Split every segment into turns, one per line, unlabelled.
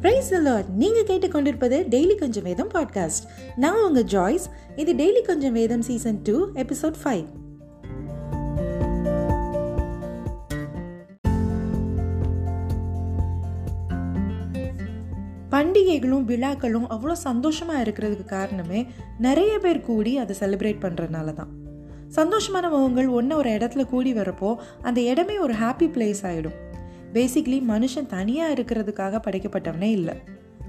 Price Lord நீங்கள் கேட்டுக்கொண்டிருப்பது daily கொஞ்சம் வேதம் பாட்காஸ்ட் நான் உங்கள் ஜாய்ஸ் இது டெய்லி கொஞ்சம் வேதம் சீசன் டூ எபிசோட் ஃபைவ் பண்டிகைகளும் விழாக்களும் அவ்வளோ சந்தோஷமாக இருக்கிறதுக்கு காரணமே நிறைய பேர் கூடி அதை செலிப்ரேட் பண்ணுறதுனால தான். சந்தோஷமான ஒன்று ஒரு இடத்துல கூடி வரப்போ அந்த இடமே ஒரு ஹாப்பி பிளேஸ் ஆகிடும் பேசிக்லி மனுஷன் தனியாக இருக்கிறதுக்காக படைக்கப்பட்டவனே இல்லை.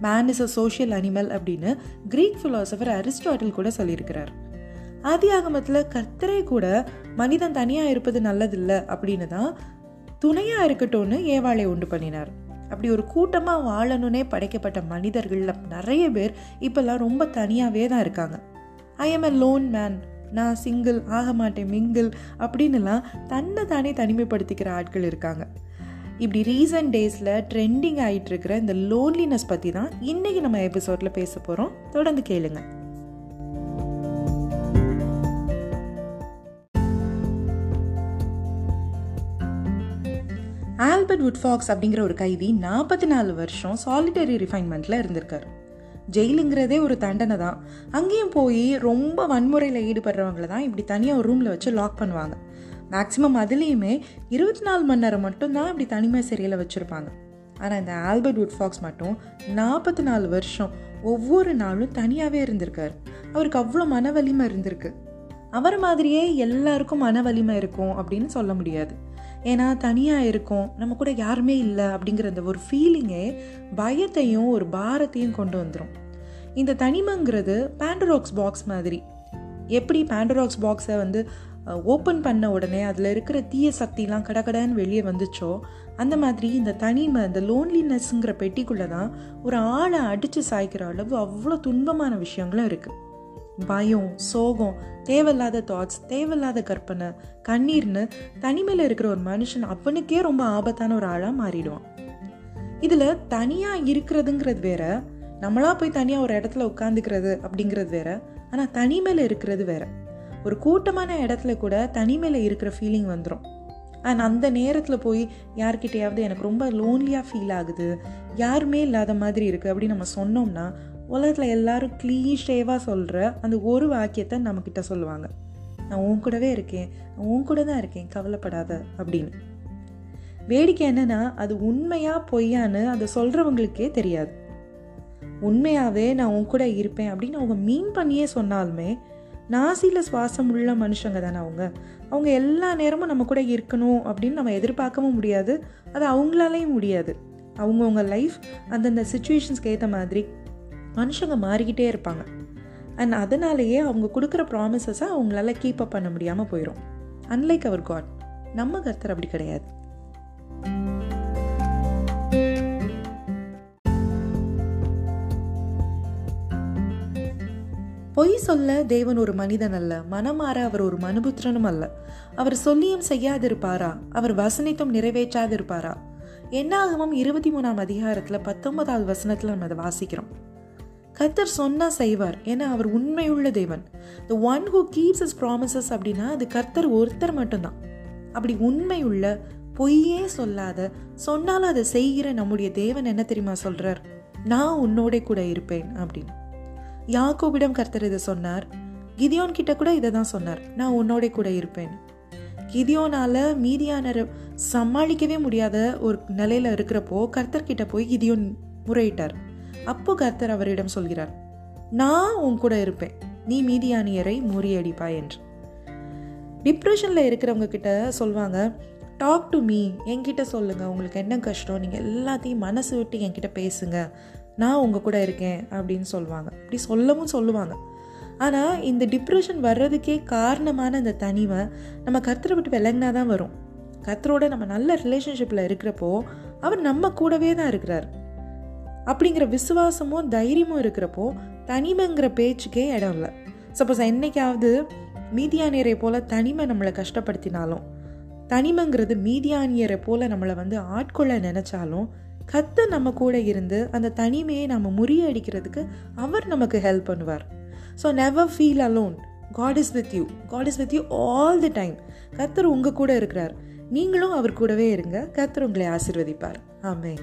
Man is a social animal அப்படின்னு கிரீக் ஃபிலாசபர் அரிஸ்டாட்டில் கூட சொல்லியிருக்கிறார். ஆதி ஆகமத்தில் கர்த்தரே கூட மனிதன் தனியாக இருப்பது நல்லதில்லை அப்படின்னு தான் துணையாக இருக்கட்டும்னு ஏவாளை உண்டு பண்ணினார். அப்படி ஒரு கூட்டமாக வாழணுன்னே படைக்கப்பட்ட மனிதர்களில் நிறைய பேர் இப்போல்லாம் ரொம்ப தனியாகவே தான் இருக்காங்க. I am a lone man நான் சிங்கிள் ஆக மாட்டேன் மிங்கிள் அப்படின்னுலாம் தன்னை தானே தனிமைப்படுத்திக்கிற ஆட்கள் இருக்காங்க. இப்படி ரீசன்ட் டேஸில் ட்ரெண்டிங் ஆகிட்டு இருக்கிற இந்த லோன்லினஸ் பற்றி தான் இன்றைக்கி நம்ம எபிசோடில் பேச போகிறோம் தொடர்ந்து கேளுங்க. ஆல்பர்ட் உட்ஃபாக்ஸ் அப்படிங்கிற ஒரு கைதி நாற்பத்தி நாலு வருஷம் சாலிட்டரி ரிஃபைன்மெண்ட்டில் இருந்திருக்கார். ஜெயிலுங்கிறதே ஒரு தண்டனை தான். அங்கேயும் போய் ரொம்ப வன்முறையில் ஈடுபடுறவங்கள தான் இப்படி தனியாக ஒரு ரூமில் வச்சு லாக் பண்ணுவாங்க. மேக்ஸிமம் அதுலேயுமே இருபத்தி நாலு மணி நேரம் மட்டும்தான் இப்படி தனிமை சிறையில் வச்சுருப்பாங்க. ஆனால் இந்த ஆல்பர்ட் உட்ஃபாக்ஸ் மட்டும் நாற்பத்தி நாலு வருஷம் ஒவ்வொரு நாளும் தனியாகவே இருந்திருக்கார். அவருக்கு அவ்வளோ மன வலிமை இருந்திருக்கு. அவர் மாதிரியே எல்லாருக்கும் மன வலிமை இருக்கும் அப்படின்னு சொல்ல முடியாது. ஏன்னா தனியாக இருக்கும் நம்ம கூட யாருமே இல்லை அப்படிங்கிற அந்த ஒரு ஃபீலிங்கே பயத்தையும் ஒரு பாரத்தையும் கொண்டு வந்துடும் இந்த தனிமைங்கிறது பேண்டராக்ஸ் பாக்ஸ் மாதிரி. எப்படி பேண்டராக்ஸ் பாக்ஸை வந்து ஓப்பன் பண்ண உடனே அதில் இருக்கிற தீய சக்திலாம் கடகடன்னு வெளியே வந்துச்சோ அந்த மாதிரி இந்த தனிமை இந்த லோன்லினஸ்ங்கிற பெட்டிக்குள்ளே தான் ஒரு ஆளை அடித்து சாய்க்கிற அளவு அவ்வளோ துன்பமான விஷயங்களும் இருக்குது பயம் சோகம் தேவையில்லாத தாட்ஸ் தேவையில்லாத கற்பனை கண்ணீர்னு தனிமையில் இருக்கிற ஒரு மனுஷன் அவனுக்கே ரொம்ப ஆபத்தான ஒரு ஆளாக மாறிடுவான். இதில் தனியாக இருக்கிறதுங்கிறது வேற நம்மளா போய் தனியாக ஒரு இடத்துல உட்காந்துக்கிறது அப்படிங்கிறது வேற ஆனால் தனிமையில் இருக்கிறது வேற. ஒரு கூட்டமான இடத்துல கூட தனிமையில் இருக்கிற ஃபீலிங் வந்துடும் அண்ட் அந்த நேரத்தில் போய் யார்கிட்டையாவது எனக்கு ரொம்ப லோன்லியாக ஃபீல் ஆகுது யாருமே இல்லாத மாதிரி இருக்குது அப்படின்னு நம்ம சொன்னோம்னா உலகத்தில் எல்லாரும் க்ளீஷேவாக சொல்கிற அந்த ஒரு வாக்கியத்தை நம்மக்கிட்ட சொல்லுவாங்க. நான் உன் கூடவே இருக்கேன் உன் கூட தான் இருக்கேன் கவலைப்படாத அப்படின்னு. வேடிக்கை என்னன்னா அது உண்மையாக பொய்யான்னு அதை சொல்கிறவங்களுக்கே தெரியாது. உண்மையாகவே நான் உன் கூட இருப்பேன் அப்படின்னு அவங்க மீன் பண்ணியே சொன்னாலுமே நாசியில் சுவாசம் உள்ள மனுஷங்க தானே அவங்க. அவங்க எல்லா நேரமும் நம்ம கூட இருக்கணும் அப்படின்னு நம்ம எதிர்பார்க்கவும் முடியாது. அது அவங்களாலேயும் முடியாது. அவங்கவுங்க லைஃப் அந்தந்த சுச்சுவேஷன்ஸ்க்கு ஏற்ற மாதிரி மனுஷங்க மாறிக்கிட்டே இருப்பாங்க. அண்ட் அதனாலேயே அவங்க கொடுக்குற ப்ராமிசஸை அவங்களால கீப் அப் பண்ண முடியாமல் போயிடும் அன்லைக் அவர் காட் நம்ம கர்த்தர் அப்படி கிடையாது. பொய் சொல்ல தேவன் ஒரு மனிதன் அல்ல மனமாற அவர் ஒரு மனுபுத்திரனும் அல்ல. அவர் சொல்லியும் செய்யாதிருப்பாரா? அவர் வசனித்தும் நிறைவேற்றாதிருப்பாரா? என்னாகமும் இருபத்தி மூணாம் அதிகாரத்தில் பத்தொன்பதாவது வசனத்தில் நம்ம அதை வாசிக்கிறோம். கத்தர் சொன்னால் செய்வார் ஏன்னா அவர் உண்மையுள்ள தேவன். The one who keeps his promises அப்படின்னா அது கர்த்தர் ஒருத்தர் மட்டும்தான். அப்படி உண்மையுள்ள பொய்யே சொல்லாத சொன்னாலும் அதை செய்கிற நம்முடைய தேவன் என்ன தெரியுமா சொல்கிறார் நான் உன்னோட கூட இருப்பேன் அப்படின்னு. யாக்கோபிடம் கர்த்தர் இதை சொன்னார். கிதியோன் கிட்ட கூட இதை தான் சொன்னார். நான் உன்னோட கூட இருப்பேன். கிதியோனால மீதியானரை சமாளிக்கவே முடியாத ஒரு நிலையில இருக்கிறப்போ கர்த்தர் கிட்ட போய் கிதியோன் முறையிட்டார். அப்போ கர்த்தர் அவரிடம் சொல்கிறார் நான் உன் கூட இருப்பேன். நீ மீதியானியரை முறியடிப்பாய் என்று. டிப்ரெஷனில் இருக்கிறவங்க கிட்ட சொல்லுவாங்க டாக் டு மீ என்கிட்ட சொல்லுங்க. உங்களுக்கு என்ன கஷ்டம்? நீங்கள் எல்லாத்தையும் மனசு விட்டு என்கிட்ட பேசுங்க. நான் உங்கள் கூட இருக்கேன் அப்படின்னு சொல்லுவாங்க. இப்படி சொல்லவும் சொல்லுவாங்க. ஆனால் இந்த டிப்ரெஷன் வர்றதுக்கே காரணமான இந்த தனிமை நம்ம கர்த்தரை விட்டு விலங்கினா தான் வரும். கர்த்தரோட நம்ம நல்ல ரிலேஷன்ஷிப்பில் இருக்கிறப்போ அவர் நம்ம கூடவே தான் இருக்கிறார். அப்படிங்கிற விசுவாசமும் தைரியமும் இருக்கிறப்போ தனிமைங்கிற பேச்சுக்கே இடம் இல்லை. சப்போஸ் என்னைக்காவது மீதியானியரை போல தனிமை நம்மளை கஷ்டப்படுத்தினாலும் தனிமைங்கிறது மீதியானியரை போல நம்மளை வந்து ஆட்கொள்ள நினச்சாலும் கத்த நம்ம கூட இருந்து அந்த தனிமையை நம்ம முறியடிக்கிறதுக்கு அவர் நமக்கு ஹெல்ப் பண்ணுவார். So never feel alone God is with you God is with you all the time கத்தர் உங்கள் கூட இருக்கிறார். நீங்களும் அவர் கூடவே இருங்க. கத்தர் உங்களை ஆசிர்வதிப்பார். ஆமே